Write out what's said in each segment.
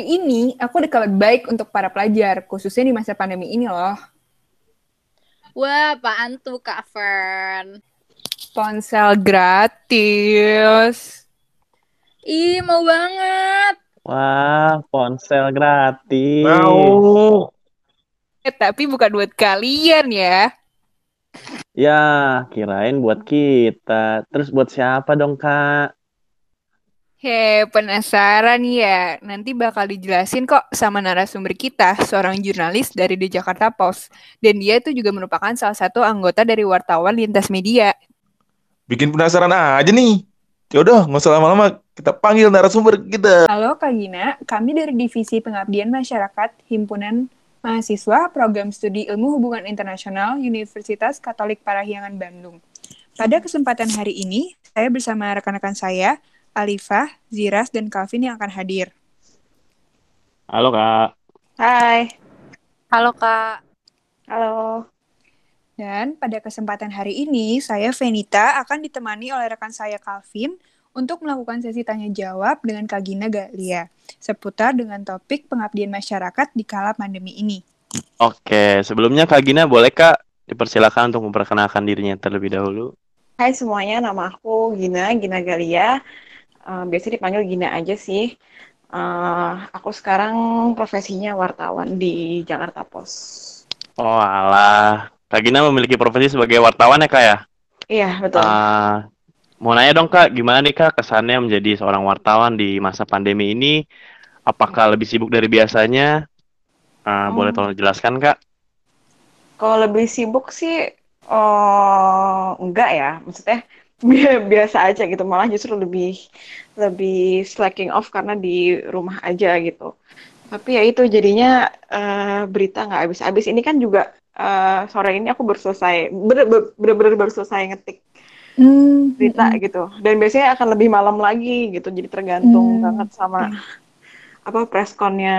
Hari ini aku ada kabar baik untuk para pelajar, khususnya di masa pandemi ini loh. Wah, apaan tuh Kak Fern? Ponsel gratis. Ih, mau banget. Wah, ponsel gratis. Mau. Eh, tapi bukan buat kalian ya. Ya, kirain buat kita. Terus buat siapa dong, Kak? Hei, penasaran ya? Nanti bakal dijelasin kok sama narasumber kita, seorang jurnalis dari The Jakarta Post. Dan dia itu juga merupakan salah satu anggota dari wartawan lintas media. Bikin penasaran aja nih. Yaudah, nggak usah lama-lama. Kita panggil narasumber kita. Halo Kak Gina, kami dari Divisi Pengabdian Masyarakat Himpunan Mahasiswa Program Studi Ilmu Hubungan Internasional Universitas Katolik Parahyangan Bandung. Pada kesempatan hari ini, saya bersama rekan-rekan saya, Alifah, Ziras, dan Calvin yang akan hadir. Halo, Kak. Hai. Halo Kak. Halo. Dan pada kesempatan hari ini, saya Venita akan ditemani oleh rekan saya Calvin untuk melakukan sesi tanya jawab dengan Kak Gina Galia seputar dengan topik pengabdian masyarakat di kala pandemi ini. Oke, sebelumnya Kak Gina boleh Kak dipersilakan untuk memperkenalkan dirinya terlebih dahulu. Hai semuanya, nama aku Gina, Gina Galia. Uh, biasa dipanggil Gina aja sih. Uh, aku sekarang profesinya wartawan di Jakarta Post. Oh alah, Kak Gina memiliki profesi sebagai wartawan ya Kak ya? Iya, betul. Uh, mau nanya dong Kak, gimana nih Kak kesannya menjadi seorang wartawan di masa pandemi ini? Apakah lebih sibuk dari biasanya? Uh, Hmm. Boleh tolong jelaskan Kak? Kalau lebih sibuk sih, oh enggak ya. Maksudnya biasa aja gitu. Malah justru lebih lebih slacking off karena di rumah aja gitu. Tapi ya itu jadinya eh, berita nggak habis-habis. Ini kan juga eh, sore ini aku baru selesai, bener-bener baru selesai ngetik Hmm, berita gitu. Dan biasanya akan lebih malam lagi gitu. Jadi tergantung Hmm. banget sama apa preskonnya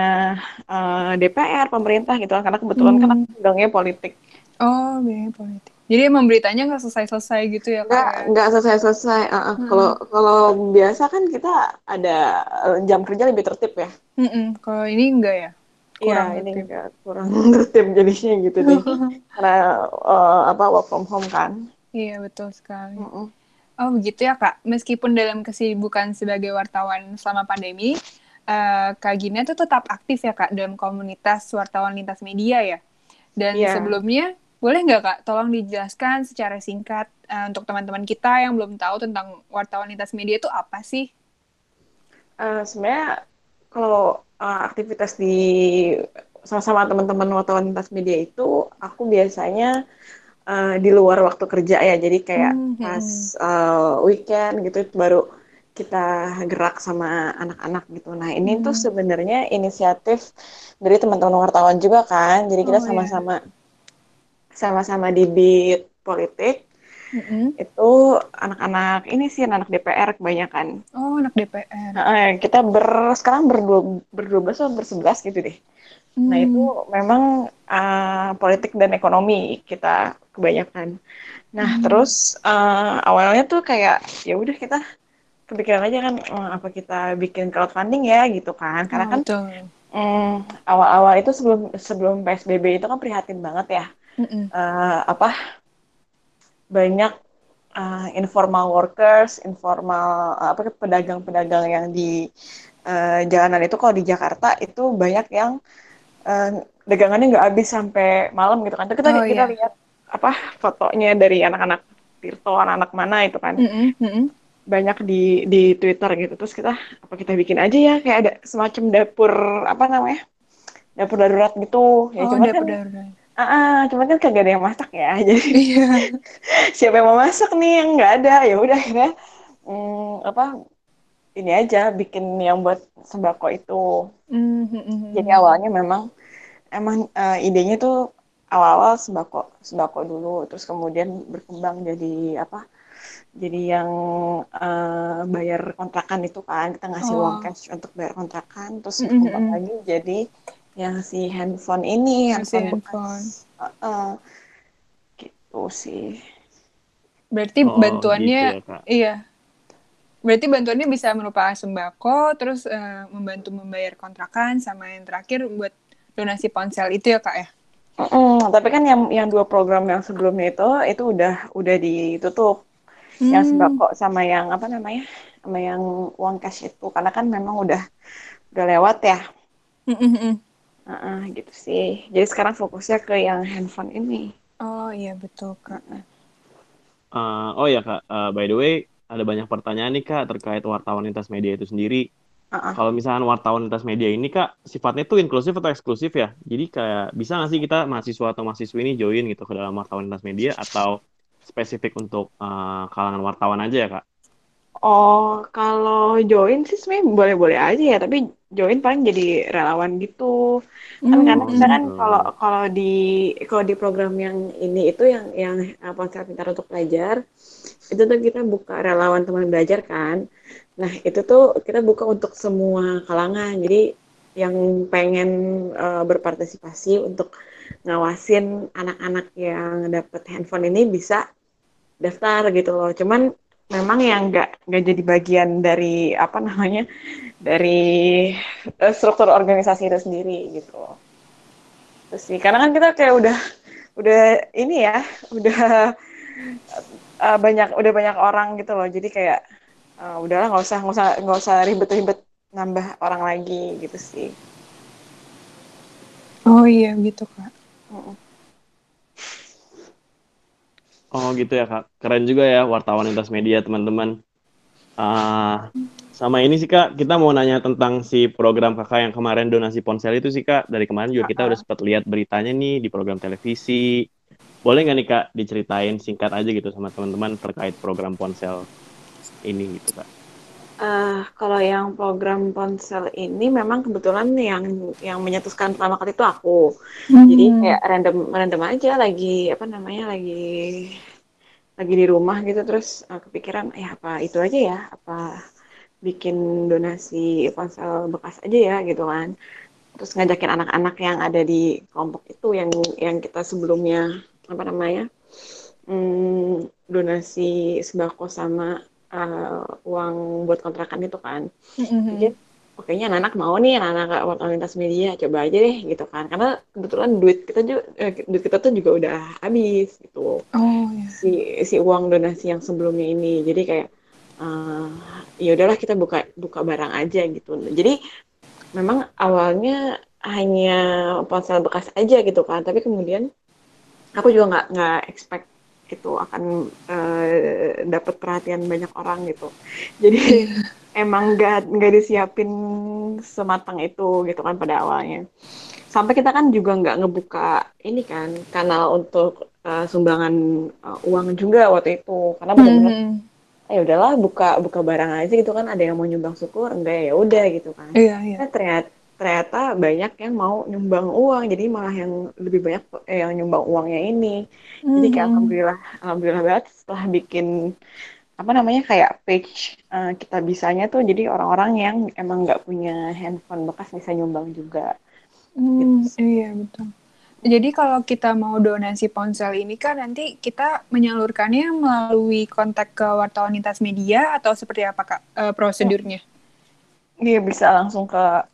eh, DPR, pemerintah gitu. Karena kebetulan kan aku pedangnya politik. Oh, biaya politik. Jadi emang beritanya nggak selesai-selesai gitu ya, Nggak, Kak? nggak selesai-selesai. Uh, uh. Kalau kalau biasa kan kita ada uh, jam kerja lebih tertib ya. Mm-mm. Kalau ini enggak ya? Iya, Kurang ini tertib. nggak kurang tertib jadinya gitu deh. Karena uh, apa work from home kan. Iya, betul sekali. Mm-mm. Oh, begitu ya, Kak. Meskipun dalam kesibukan sebagai wartawan selama pandemi, eh, Kak Gina tuh tetap aktif ya, Kak, dalam komunitas wartawan lintas media ya. Dan Iya. sebelumnya, boleh nggak, Kak, tolong dijelaskan secara singkat eh, untuk teman-teman kita yang belum tahu tentang wartawan lintas media itu apa sih? Uh, sebenarnya kalau uh, aktivitas di sama-sama teman-teman wartawan lintas media itu, aku biasanya uh, di luar waktu kerja ya. Jadi kayak Hmm, hmm, pas uh, weekend gitu itu baru kita gerak sama anak-anak gitu. Nah ini tuh Hmm. sebenarnya inisiatif dari teman-teman wartawan juga kan. Jadi kita Oh, iya. Sama-sama di beat politik Mm-mm. itu anak-anak ini sih anak DPR kebanyakan. Oh, anak DPR. Nah, kita ber sekarang berdua berdua belas atau bersebelas gitu deh. Nah Hmm. itu memang uh, politik dan ekonomi kita kebanyakan. Nah Hmm. terus uh, awalnya tuh kayak ya udah kita kepikiran aja kan "Hmm, apa kita bikin crowdfunding ya gitu kan karena Oh, kan hmm, awal-awal itu sebelum sebelum PSBB itu kan prihatin banget ya Mm-mm. Eh, apa banyak uh, informal workers, informal uh, apa pedagang-pedagang yang di uh, jalanan itu kalau di Jakarta itu banyak yang uh, dagangannya nggak habis sampai malam gitu kan. Terus kita Oh, kita iya. lihat apa fotonya dari anak-anak Tirto, anak-anak mana itu kan Mm-mm, mm-mm. banyak di di Twitter gitu. Terus kita apa kita bikin aja ya kayak ada semacam dapur apa namanya dapur darurat gitu. Ya Oh, cuman dapur kan darurat. Ah, ah, cuman kan kagak ada yang masak ya. Jadi Iya. siapa yang mau masak nih yang nggak ada ya udah akhirnya hmm, apa ini aja bikin yang buat sembako itu. Mm, mm, mm, Jadi mm. awalnya memang emang eh, idenya tuh awal-awal sembako sembako dulu, terus kemudian berkembang jadi apa? Jadi yang eh, bayar kontrakan itu kan kita ngasih uang Oh. cash untuk bayar kontrakan, terus mm, berkembang mm. lagi jadi yang si handphone ini, Yang si handphone. Heeh. gitu sih. Berarti Oh, bantuannya gitu ya, Kak. iya. Berarti bantuannya bisa berupa sembako, terus uh, membantu membayar kontrakan, sama yang terakhir buat donasi ponsel itu ya kak ya? Mm, tapi kan yang yang dua program yang sebelumnya itu itu udah udah ditutup. Hmm. Yang sembako sama yang apa namanya? sama yang uang cash itu karena kan memang udah udah lewat ya. Mm -mm. Uh -uh, gitu sih. Jadi sekarang fokusnya ke yang handphone ini. Oh iya betul kak. Uh, oh ya kak, uh, by the way ada banyak pertanyaan nih kak terkait wartawan lintas media itu sendiri. Uh-uh. Kalau misalnya wartawan lintas media ini kak sifatnya tuh inklusif atau eksklusif ya? Jadi kayak bisa nggak sih kita mahasiswa atau mahasiswi ini join gitu ke dalam wartawan lintas media atau spesifik untuk uh, kalangan wartawan aja ya kak? Oh, kalau join sih sebenarnya boleh-boleh aja ya, tapi join paling jadi relawan gitu. Kan hmm. karena misalkan kalau kalau di kalau di program yang ini itu yang yang ponsel pintar untuk pelajar, itu tuh kita buka relawan teman belajar kan. Nah, itu tuh kita buka untuk semua kalangan. Jadi yang pengen uh, berpartisipasi untuk ngawasin anak-anak yang dapat handphone ini bisa daftar gitu loh. Cuman memang yang nggak nggak jadi bagian dari apa namanya dari uh, struktur organisasi itu sendiri gitu terus sih karena kan kita kayak udah udah ini ya udah uh, banyak udah banyak orang gitu loh. Jadi kayak uh, udahlah nggak usah nggak usah nggak usah ribet-ribet nambah orang lagi gitu sih. Oh iya gitu kak Oh gitu ya kak, keren juga ya wartawan lintas media teman-teman. Uh, sama ini sih kak, kita mau nanya tentang si program kakak yang kemarin donasi ponsel itu sih kak. Dari kemarin juga kita udah sempat lihat beritanya nih di program televisi. Boleh nggak nih kak diceritain singkat aja gitu sama teman-teman terkait program ponsel ini gitu kak? Uh, kalau yang program ponsel ini memang kebetulan yang yang menyetuskan pertama kali itu aku. Hmm. Jadi kayak random random aja lagi apa namanya lagi lagi di rumah gitu terus uh, kepikiran ya apa itu aja ya apa bikin donasi ponsel bekas aja ya gitu kan. Terus ngajakin anak-anak yang ada di kelompok itu yang yang kita sebelumnya apa namanya hmm, donasi sembako sama uh, uang buat kontrakan itu kan. Mm-hmm. jadi pokoknya anak-anak mau nih anak-anak waktu lintas media coba aja deh gitu kan. Karena kebetulan duit kita juga eh, duit kita tuh juga udah habis gitu. Oh, yeah. si si uang donasi yang sebelumnya ini. Jadi kayak uh, ya udahlah kita buka buka barang aja gitu. Jadi memang awalnya hanya ponsel bekas aja gitu kan. Tapi kemudian aku juga nggak nggak expect itu akan uh, dapat perhatian banyak orang gitu. Jadi emang gak nggak disiapin sematang itu gitu kan pada awalnya. Sampai kita kan juga nggak ngebuka ini kan kanal untuk uh, sumbangan uh, uang juga waktu itu. Karena benar-benar mm -hmm. ya udahlah buka buka barang aja gitu kan ada yang mau nyumbang syukur enggak ya udah gitu kan. Iya, iya. Nah, ternyata ternyata banyak yang mau nyumbang uang jadi malah yang lebih banyak eh, yang nyumbang uangnya ini mm-hmm. jadi kayak hmm. alhamdulillah alhamdulillah banget setelah bikin apa namanya kayak page uh, kita bisanya tuh jadi orang-orang yang emang nggak punya handphone bekas bisa nyumbang juga mm, gitu. iya betul jadi kalau kita mau donasi ponsel ini kan nanti kita menyalurkannya melalui kontak ke wartawan lintas media atau seperti apa kak uh, prosedurnya? Iya bisa langsung ke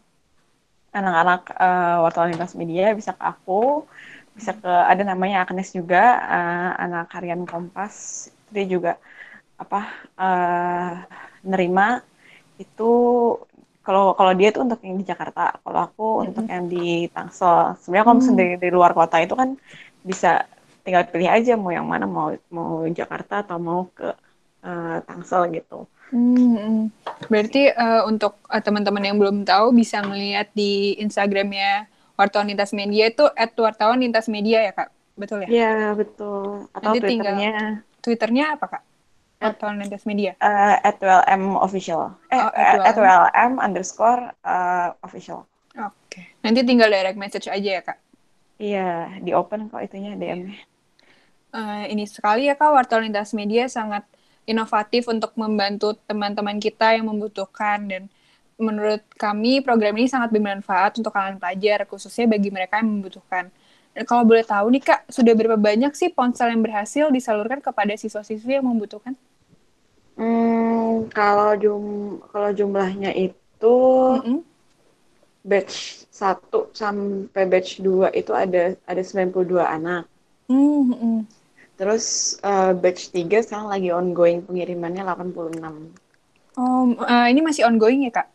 anak-anak uh, wartawan lintas media bisa ke aku bisa ke ada namanya Agnes juga uh, anak harian Kompas dia juga apa uh, nerima itu kalau kalau dia itu untuk yang di Jakarta kalau aku mm -hmm. untuk yang di Tangsel sebenarnya kalau misalnya mm. di, luar kota itu kan bisa tinggal pilih aja mau yang mana mau mau Jakarta atau mau ke uh, Tangsel gitu Hmm, berarti uh, untuk uh, teman-teman yang belum tahu bisa melihat di Instagramnya wartawan lintas media itu @wartawan lintas media ya kak, betul ya? Iya betul. Atau Nanti twitternya. Twitternya apa kak? Wartawan lintas media. Uh, @wlm official. Eh, oh, at @wlm underscore uh, official. Oke. Okay. Nanti tinggal direct message aja ya kak? Iya, di open kok itunya DM-nya. Uh, ini sekali ya kak, wartawan lintas media sangat inovatif untuk membantu teman-teman kita yang membutuhkan dan menurut kami program ini sangat bermanfaat untuk kalangan pelajar khususnya bagi mereka yang membutuhkan. Dan kalau boleh tahu nih Kak, sudah berapa banyak sih ponsel yang berhasil disalurkan kepada siswa-siswi yang membutuhkan? Hmm, kalau jum kalau jumlahnya itu Mm-mm. batch 1 sampai batch 2 itu ada ada 92 anak. Hmm, mm-mm. Terus eh, batch 3 sekarang lagi ongoing pengirimannya 86. Oh, eh, ini masih ongoing ya, Kak?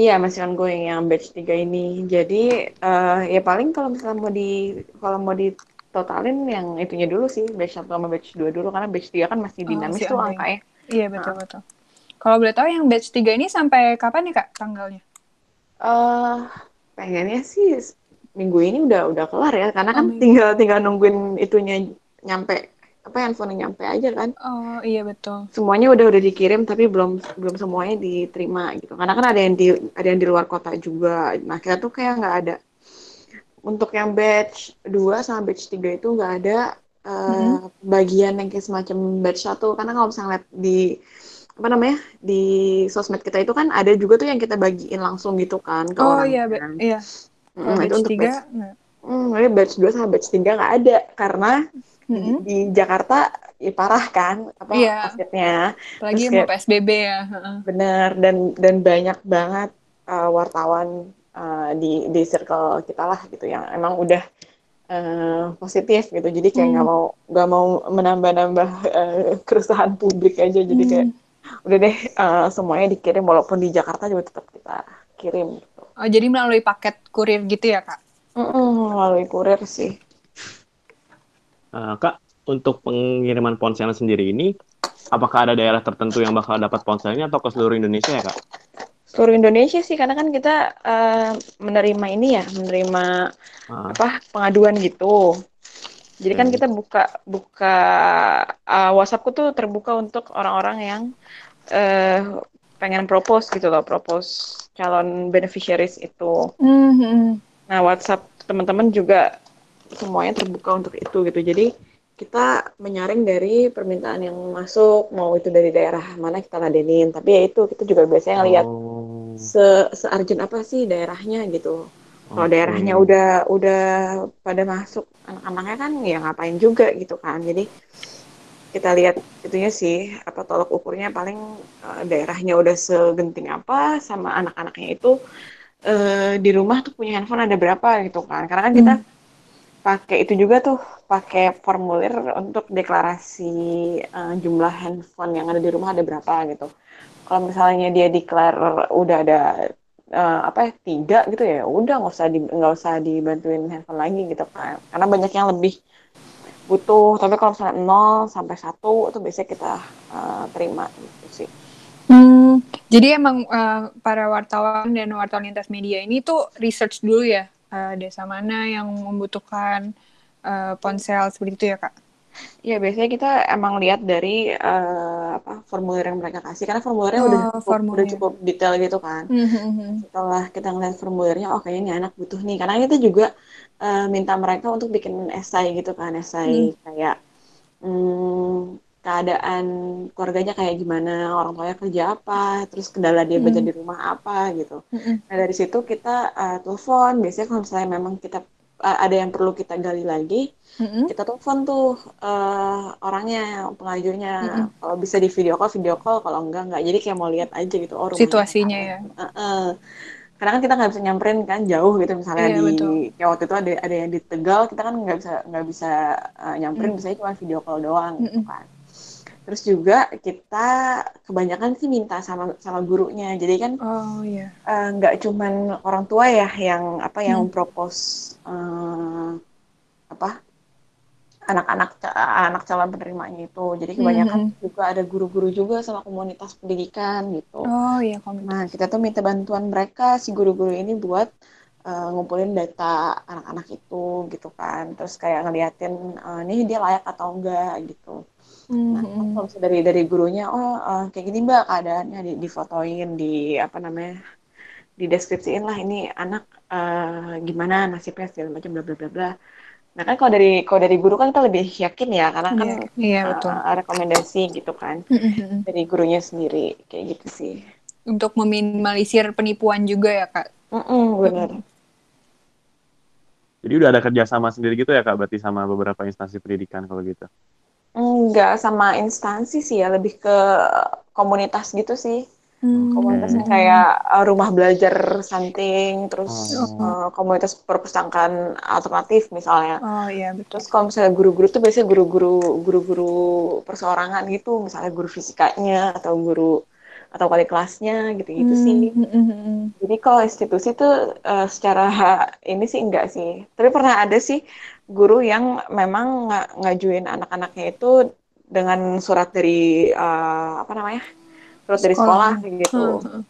Iya, masih ongoing yang batch 3 ini. Jadi eh, ya paling kalau misalnya mau di kalau mau ditotalin yang itunya dulu sih, batch 1 sama batch 2 dulu karena batch 3 kan masih Oh, dinamis masih tuh ongoing. angkanya. Iya, betul-betul. Kalau boleh tahu yang batch 3 ini sampai kapan ya, Kak, tanggalnya? eh pengennya sih minggu ini udah udah kelar ya karena Oh, kan tinggal tinggal nungguin itunya nyampe apa handphone nyampe aja kan. Oh, iya betul. Semuanya udah udah dikirim tapi belum belum semuanya diterima gitu. Karena kan ada yang di ada yang di luar kota juga. Nah, kita tuh kayak nggak ada untuk yang batch 2 sama batch 3 itu nggak ada eh, bagian yang kayak semacam batch 1 karena kalau misalnya lihat di apa namanya di sosmed kita itu kan ada juga tuh yang kita bagiin langsung gitu kan ke Oh orang iya, kan. iya. Mm, Kalau itu batch untuk 3, batch nggak. Hmm, tapi batch 2 sama batch 3 nggak ada karena di, Mm-mm. di Jakarta ya parah kan apa. COVID-nya. Apalagi Terus mau kayak PSBB ya. bener dan dan banyak banget uh, wartawan uh, di di circle kita lah gitu yang emang udah uh, positif gitu. Jadi kayak nggak Hmm. mau nggak mau menambah-nambah uh, keresahan publik aja. Jadi kayak Hmm. udah deh uh, semuanya dikirim walaupun di Jakarta juga tetap kita kirim gitu. Oh, jadi melalui paket kurir gitu ya, Kak? Mm-mm, melalui kurir sih. Eh, Kak, untuk pengiriman ponsel sendiri ini, apakah ada daerah tertentu yang bakal dapat ponselnya atau ke seluruh Indonesia ya, Kak? seluruh Indonesia sih karena kan kita eh, menerima ini ya menerima Ah, apa pengaduan gitu jadi kan Hmm. kita buka buka eh, WhatsAppku tuh terbuka untuk orang-orang yang eh, pengen propose gitu loh propose calon beneficiaries itu Hmm. nah WhatsApp teman-teman juga semuanya terbuka untuk itu gitu jadi kita menyaring dari permintaan yang masuk mau itu dari daerah mana kita ladenin tapi ya itu kita juga biasanya ngeliat oh, se searjen apa sih daerahnya gitu. Kalau oke. daerahnya udah udah pada masuk anak-anaknya kan ya ngapain juga gitu kan. Jadi kita lihat itunya sih apa tolok ukurnya paling eh, daerahnya udah segenting apa sama anak-anaknya itu eh, di rumah tuh punya handphone ada berapa gitu kan. Karena kan kita pakai itu juga tuh pakai formulir untuk deklarasi eh, jumlah handphone yang ada di rumah ada berapa gitu. Kalau misalnya dia declare udah ada eh, apa ya tiga gitu ya, udah nggak usah nggak usah dibantuin handphone lagi gitu kan. Karena banyak yang lebih butuh. Tapi kalau misalnya 0 sampai 1 itu biasanya kita eh, terima gitu sih. Hmm, jadi emang eh, para wartawan dan wartawan lintas media ini tuh research dulu ya eh, desa mana yang membutuhkan eh, ponsel seperti itu ya kak? Iya, biasanya kita emang lihat dari eh, apa formulir yang mereka kasih karena formulirnya udah Oh, cukup, formulir. udah cukup detail gitu kan. Hmm, Setelah kita ngeliat formulirnya, oh kayaknya ini anak butuh nih. Karena kita juga eh, minta mereka untuk bikin esai gitu kan, esai kayak hmm, keadaan keluarganya kayak gimana, orang tuanya kerja apa, terus kendala dia belajar di rumah apa gitu. Nah dari situ kita eh, telepon. Biasanya kalau misalnya memang kita eh, ada yang perlu kita gali lagi, kita telepon tuh eh, orangnya pengajunya. Kalau bisa di video call video call. Kalau enggak enggak. Jadi kayak mau lihat aja gitu. Oh Situasinya ya. apa. Heeh. karena kan kita nggak bisa nyamperin kan jauh gitu. Misalnya Iya, di betul. kayak waktu itu ada ada yang di Tegal kita kan nggak bisa nggak bisa eh, nyamperin. Biasanya cuma video call doang gitu kan terus juga kita kebanyakan sih minta sama sama gurunya. Jadi kan Oh iya. eh, nggak cuman orang tua ya yang apa yang propose eh, apa anak-anak anak calon penerimanya itu. Jadi kebanyakan juga ada guru-guru juga sama komunitas pendidikan gitu. Oh iya komentar. nah kita tuh minta bantuan mereka si guru-guru ini buat eh, ngumpulin data anak-anak itu gitu kan. Terus kayak ngeliatin eh, nih dia layak atau enggak gitu Nah, kan kalau misalnya dari dari gurunya, oh eh, kayak gini mbak keadaannya di, difotoin, di apa namanya, dideskripsiin lah ini anak eh, gimana nasibnya segala macam bla bla bla bla. Nah kan kalau dari kalau dari guru kan kita lebih yakin ya karena kan Iya, iya, eh, betul. rekomendasi gitu kan dari gurunya sendiri kayak gitu sih. Untuk meminimalisir penipuan juga ya kak. Mm-mm, bener. Jadi udah ada kerjasama sendiri gitu ya, Kak, berarti sama beberapa instansi pendidikan kalau gitu. Enggak sama instansi sih ya, lebih ke komunitas gitu sih. Hmm. Komunitas yang Oke. kayak uh, rumah belajar something, terus Oh. uh, komunitas perpustakaan alternatif misalnya. Oh iya betul. Terus kalau misalnya guru-guru tuh biasanya guru-guru guru-guru perseorangan gitu, misalnya guru fisikanya atau guru atau wali kelasnya gitu-gitu sih. Hmm, hmm, hmm, hmm. Jadi kalau institusi tuh eh, secara ini sih enggak sih. Tapi pernah ada sih guru yang memang nga- ngajuin anak-anaknya itu dengan surat dari eh, apa namanya? Surat dari Sekolah. gitu. Hmm, hmm.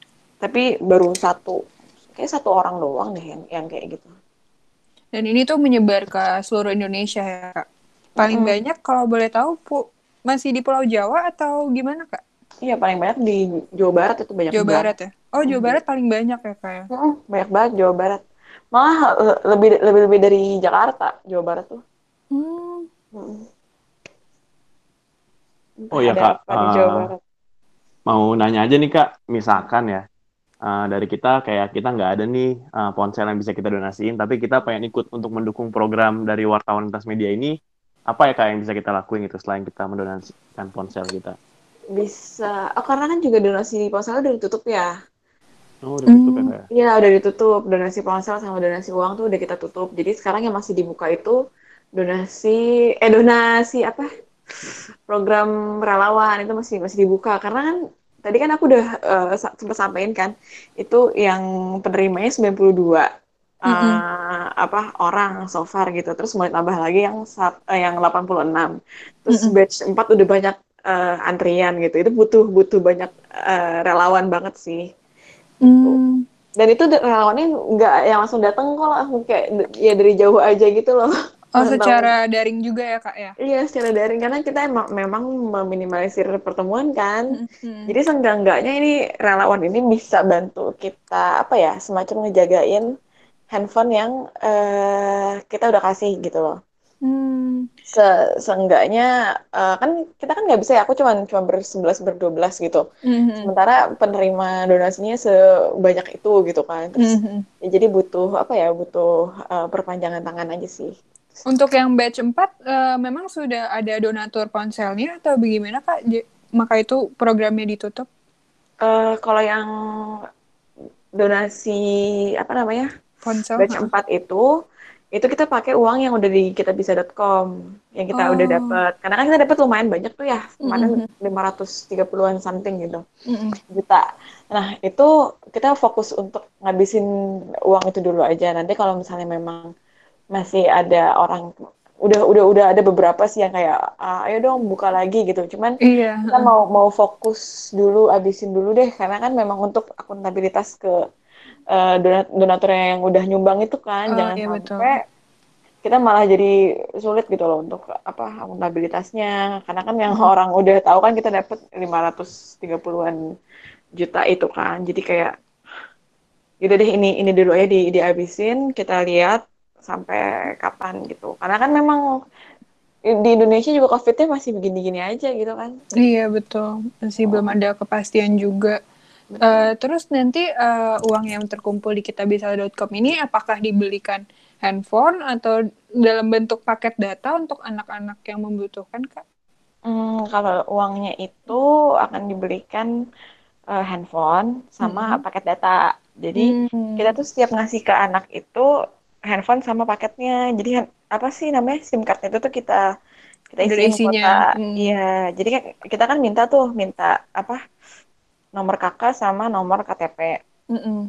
Tapi baru satu, kayak satu orang doang deh yang, yang kayak gitu. Dan ini tuh menyebar ke seluruh Indonesia ya, Kak. Paling Mm-mm. banyak kalau boleh tahu Pu, masih di Pulau Jawa atau gimana, Kak? Iya paling banyak di Jawa Barat itu banyak Jawa banget. Barat ya? Oh, Jawa Mhm. Barat paling banyak ya, Kak ya? Mm-mm, banyak banget Jawa Barat. Malah eh, lebih lebih lebih dari Jakarta Jawa Barat tuh. Hmm. Oh iya, Ada Kak. Jawa Barat? Mau nanya aja nih Kak, misalkan ya, eh, dari kita kayak kita nggak ada nih eh, ponsel yang bisa kita donasiin, tapi kita pengen ikut untuk mendukung program dari wartawan lintas media ini, apa ya Kak yang bisa kita lakuin itu selain kita mendonasikan ponsel kita? Bisa. Oh, karena kan juga donasi ponsel udah ditutup ya. Oh, udah tutup ya Hmm. Ya? Iya, udah ditutup. Donasi ponsel sama donasi uang tuh udah kita tutup. Jadi sekarang yang masih dibuka itu donasi eh donasi apa? Program relawan itu masih masih dibuka karena kan tadi kan aku udah eh, sa- sempat sampaikan kan itu yang penerimanya 92 eh, Mm-mm. apa orang so far gitu. Terus mulai tambah lagi yang sat- eh, yang 86. Terus Mm-mm. batch 4 udah banyak eh, antrian gitu. Itu butuh butuh banyak eh, relawan banget sih Hmm. dan itu relawannya nggak yang langsung datang kok langsung kayak ya dari jauh aja gitu loh Oh, secara daring juga ya, Kak ya? iya secara daring karena kita emang memang meminimalisir pertemuan kan Hmm. jadi seenggak-enggaknya ini relawan ini bisa bantu kita apa ya semacam ngejagain handphone yang eh, kita udah kasih gitu loh Hmm. Se seenggaknya eh, kan kita kan nggak bisa ya aku cuma cuma bersebelas berdua gitu Hmm. sementara penerima donasinya sebanyak itu gitu kan terus Hmm. Ya, jadi butuh apa ya butuh uh, perpanjangan tangan aja sih. Untuk yang batch 4, eh, memang sudah ada donatur ponselnya atau bagaimana, Kak? J- maka itu programnya ditutup? Eh, kalau yang donasi apa namanya Ponsel? batch. 4 itu itu kita pakai uang yang udah di kitabisa.com yang kita udah Oh. dapat karena kan kita dapat lumayan banyak tuh ya kemarin Mhm. 530-an something gitu Mm-mm. juta. Nah, itu kita fokus untuk ngabisin uang itu dulu aja. Nanti kalau misalnya memang masih ada orang udah udah udah ada beberapa sih yang kayak "Ah, ayo dong buka lagi gitu. Cuman Iya. kita mau mau fokus dulu abisin dulu deh karena kan memang untuk akuntabilitas ke eh, donat donatur yang udah nyumbang itu kan Oh, jangan iya, sampai kita malah jadi sulit gitu loh untuk apa akuntabilitasnya. Karena kan yang Hmm. orang udah tahu kan kita dapat 530-an juta itu kan. Jadi kayak gitu deh ini ini dulu aja di dihabisin kita lihat sampai kapan gitu. Karena kan memang di Indonesia juga COVID-nya masih begini-gini aja gitu kan. Iya betul, masih belum ada kepastian juga. Eh, terus nanti eh, uang yang terkumpul di kitabisa.com ini apakah dibelikan handphone atau dalam bentuk paket data untuk anak-anak yang membutuhkan, Kak? Hmm, kalau uangnya itu akan dibelikan eh, handphone sama Mhm. paket data. Jadi Hmm. kita tuh setiap ngasih ke anak itu handphone sama paketnya. Jadi apa sih namanya SIM card itu tuh kita kita isiin isinya. Hmm. Iya, jadi kan kita kan minta tuh minta apa nomor kakak sama nomor KTP. Mm-mm.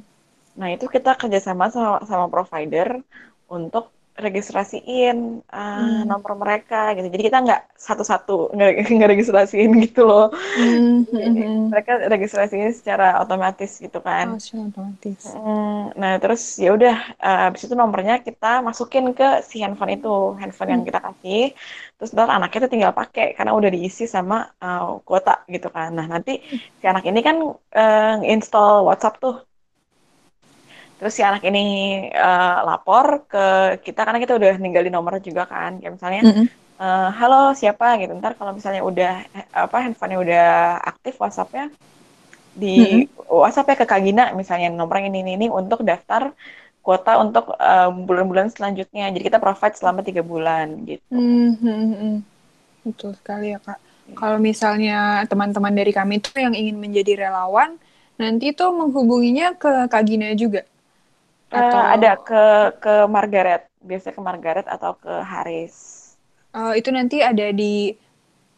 Nah, itu kita kerjasama sama, sama provider untuk registrasiin uh, Hmm. nomor mereka gitu. Jadi kita nggak satu-satu nggak registrasiin gitu loh. Hmm, Jadi hmm, hmm. mereka registrasinya secara otomatis gitu kan. Oh, secara otomatis. Hmm, nah terus ya udah uh, habis itu nomornya kita masukin ke si handphone itu, handphone yang Hmm. kita kasih. Terus ntar anaknya tuh tinggal pakai karena udah diisi sama uh, kuota gitu kan. Nah nanti si anak ini kan uh, install WhatsApp tuh. Terus si anak ini uh, lapor ke kita karena kita udah ninggalin nomor juga kan. Kayak misalnya Mm-mm. eh, halo siapa gitu. Ntar kalau misalnya udah eh, apa handphonenya udah aktif WhatsAppnya di WhatsApp ya ke Kak Gina misalnya nomor ini ini, ini untuk daftar kuota untuk bulan-bulan selanjutnya. Jadi kita provide selama tiga bulan gitu. Hmm, hmm, hmm. Betul sekali ya Kak. Kalau misalnya teman-teman dari kami tuh yang ingin menjadi relawan, nanti tuh menghubunginya ke Kak Gina juga. Eh, Atau ada ke ke Margaret, biasanya ke Margaret atau ke Haris. Oh, itu nanti ada di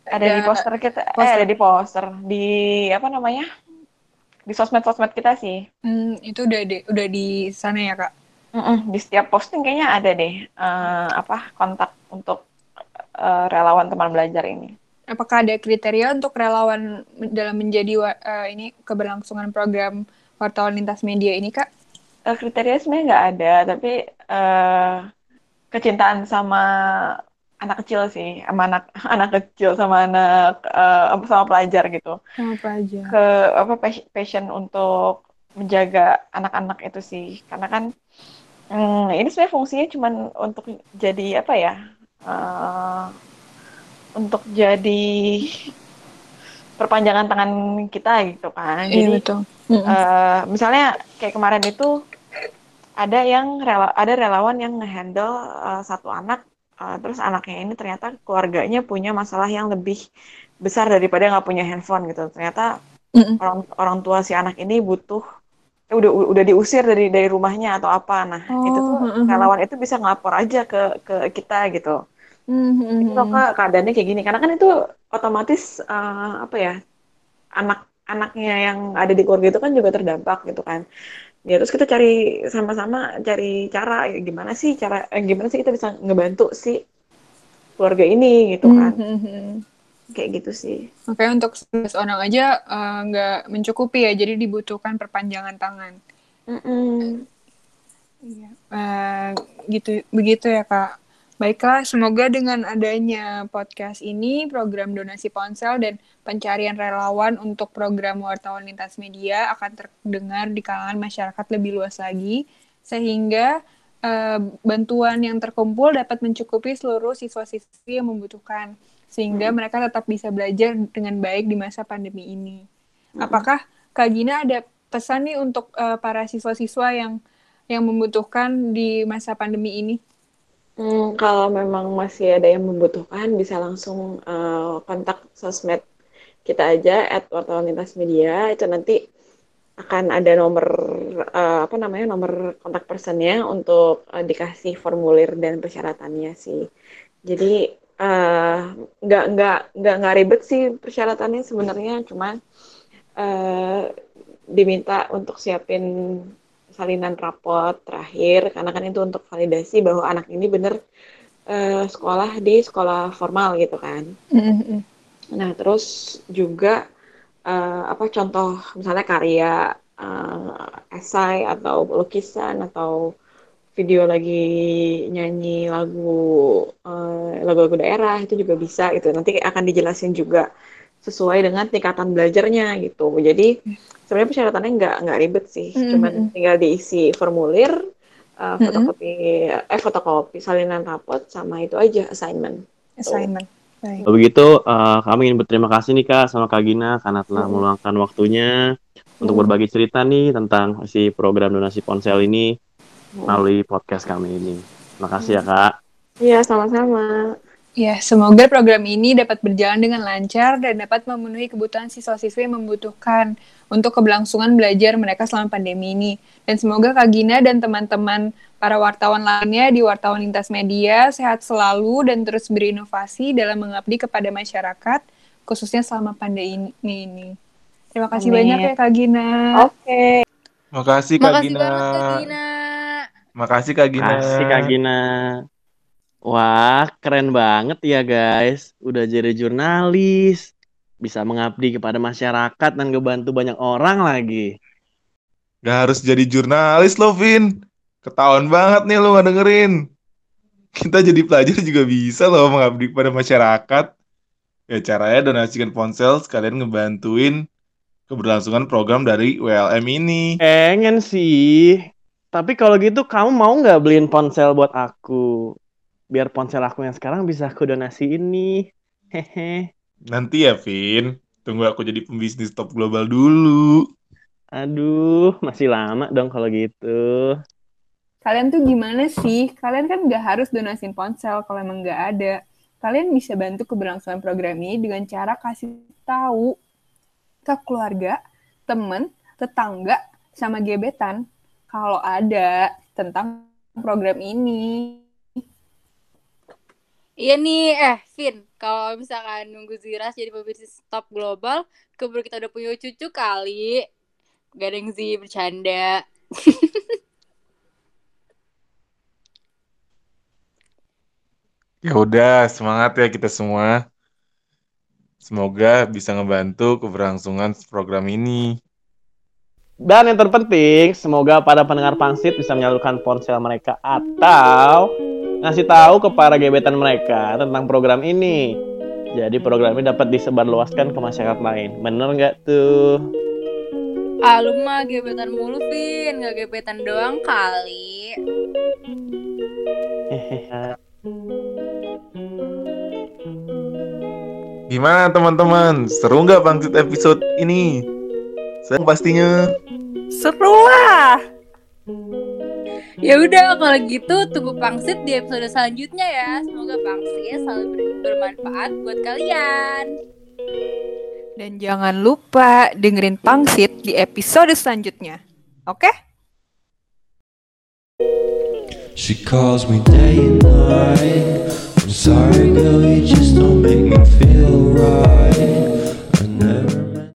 Ada di poster kita, eh poster. ada di poster, di apa namanya? Di sosmed-sosmed kita sih. Hmm, itu udah di, udah di sana ya Kak. Mm-mm, di setiap posting kayaknya ada deh eh, apa kontak untuk eh, relawan teman belajar ini. Apakah ada kriteria untuk relawan dalam menjadi eh, ini keberlangsungan program wartawan lintas media ini Kak? Eh, kriteria sebenarnya nggak ada, tapi eh, kecintaan sama anak kecil sih, sama anak anak kecil sama anak apa, sama pelajar gitu. Sama pelajar. Ke apa pas- passion untuk menjaga anak-anak itu sih, karena kan hmm, ini sebenarnya fungsinya cuma untuk jadi apa ya? eh, untuk jadi perpanjangan tangan kita gitu kan. Iya Jadi betul. Eh, misalnya kayak kemarin itu ada yang rela ada relawan yang ngehandle eh, satu anak eh, terus anaknya ini ternyata keluarganya punya masalah yang lebih besar daripada nggak punya handphone gitu ternyata Mm-mm. orang orang tua si anak ini butuh eh, udah udah diusir dari dari rumahnya atau apa nah itu tuh Oh, mm-mm. relawan itu bisa ngelapor aja ke ke kita gitu Mm-mm. itu loh kak keadaannya kayak gini karena kan itu otomatis eh, apa ya anak-anaknya yang ada di keluarga itu kan juga terdampak gitu kan ya terus kita cari sama-sama cari cara ya, gimana sih cara eh, gimana sih kita bisa ngebantu si keluarga ini gitu kan Mm-mm. kayak gitu sih Makanya untuk 11 orang aja eh, nggak mencukupi ya, jadi dibutuhkan perpanjangan tangan. Iya. Eh, gitu begitu ya kak. Baiklah, semoga dengan adanya podcast ini, program donasi ponsel dan pencarian relawan untuk program wartawan lintas media akan terdengar di kalangan masyarakat lebih luas lagi, sehingga eh, bantuan yang terkumpul dapat mencukupi seluruh siswa-siswi yang membutuhkan, sehingga mereka tetap bisa belajar dengan baik di masa pandemi ini. Apakah Kak Gina ada pesan nih untuk eh, para siswa-siswa yang yang membutuhkan di masa pandemi ini? Hmm, kalau memang masih ada yang membutuhkan bisa langsung eh, kontak sosmed kita aja at wartawan lintas media. Itu nanti akan ada nomor eh, apa namanya nomor kontak personnya untuk eh, dikasih formulir dan persyaratannya sih. Jadi nggak nggak nggak nggak ribet sih persyaratannya sebenarnya. Cuma eh, diminta untuk siapin salinan rapot terakhir karena kan itu untuk validasi bahwa anak ini bener eh, sekolah di sekolah formal gitu kan. Nah, terus juga eh, apa contoh misalnya karya eh, esai atau lukisan atau video lagi nyanyi lagu eh, lagu-lagu daerah itu juga bisa gitu. Nanti akan dijelasin juga sesuai dengan tingkatan belajarnya gitu. Jadi sebenarnya persyaratannya nggak nggak ribet sih, Mm-mm. cuman tinggal diisi formulir, eh, fotokopi eh fotokopi salinan rapot sama itu aja assignment. Assignment. Baik. Kalau begitu, eh, kami ingin berterima kasih nih Kak sama Kak Gina karena telah Hmm. meluangkan waktunya untuk Hmm. berbagi cerita nih tentang si program donasi ponsel ini Hmm. melalui podcast kami ini. Terima kasih ya Kak. Iya, sama-sama. Ya, semoga program ini dapat berjalan dengan lancar dan dapat memenuhi kebutuhan siswa-siswi yang membutuhkan untuk keberlangsungan belajar mereka selama pandemi ini. Dan semoga Kak Gina dan teman-teman para wartawan lainnya di Wartawan Lintas Media sehat selalu dan terus berinovasi dalam mengabdi kepada masyarakat, khususnya selama pandemi ini. Terima kasih Amin. banyak ya Kak Gina. Oke. Makasih Kak Makasih Gina. banget Kak Gina. Makasih Kak Gina. Makasih Kak Gina. Wah, keren banget ya guys. Udah jadi jurnalis. Bisa mengabdi kepada masyarakat dan ngebantu banyak orang lagi. Gak harus jadi jurnalis loh, Vin. Ketahuan banget nih lo gak dengerin. Kita jadi pelajar juga bisa loh mengabdi kepada masyarakat. Ya caranya donasikan ponsel sekalian ngebantuin keberlangsungan program dari WLM ini. Pengen sih. Tapi kalau gitu kamu mau nggak beliin ponsel buat aku? Biar ponsel aku yang sekarang bisa aku donasiin nih. Hehe. Nanti ya, Vin. Tunggu aku jadi pembisnis top global dulu. Aduh, masih lama dong kalau gitu. Kalian tuh gimana sih? Kalian kan nggak harus donasiin ponsel kalau emang nggak ada. Kalian bisa bantu keberlangsungan program ini dengan cara kasih tahu ke keluarga, temen, tetangga, sama gebetan kalau ada tentang program ini. Iya nih, eh Vin, kalau misalkan nunggu Ziras jadi pebisnis top global, keburu kita udah punya cucu kali. Gak ada yang sih bercanda. Ya udah, semangat ya kita semua. Semoga bisa ngebantu keberlangsungan program ini. Dan yang terpenting, semoga para pendengar pangsit bisa menyalurkan ponsel mereka atau ngasih tahu ke para gebetan mereka tentang program ini. Jadi program ini dapat disebarluaskan ke masyarakat lain. Bener nggak tuh? Ah, lu mah gebetan mulu, Vin. Gak gebetan doang kali. Hehehe. Gimana teman-teman? Seru nggak bangkit episode ini? Saya pastinya. Seru lah! Ya udah kalau gitu tunggu pangsit di episode selanjutnya ya. Semoga pangsit selalu ber- bermanfaat buat kalian. Dan jangan lupa dengerin Pangsit di episode selanjutnya. Oke? She calls me day and night. I'm sorry, girl, you just don't make me feel right.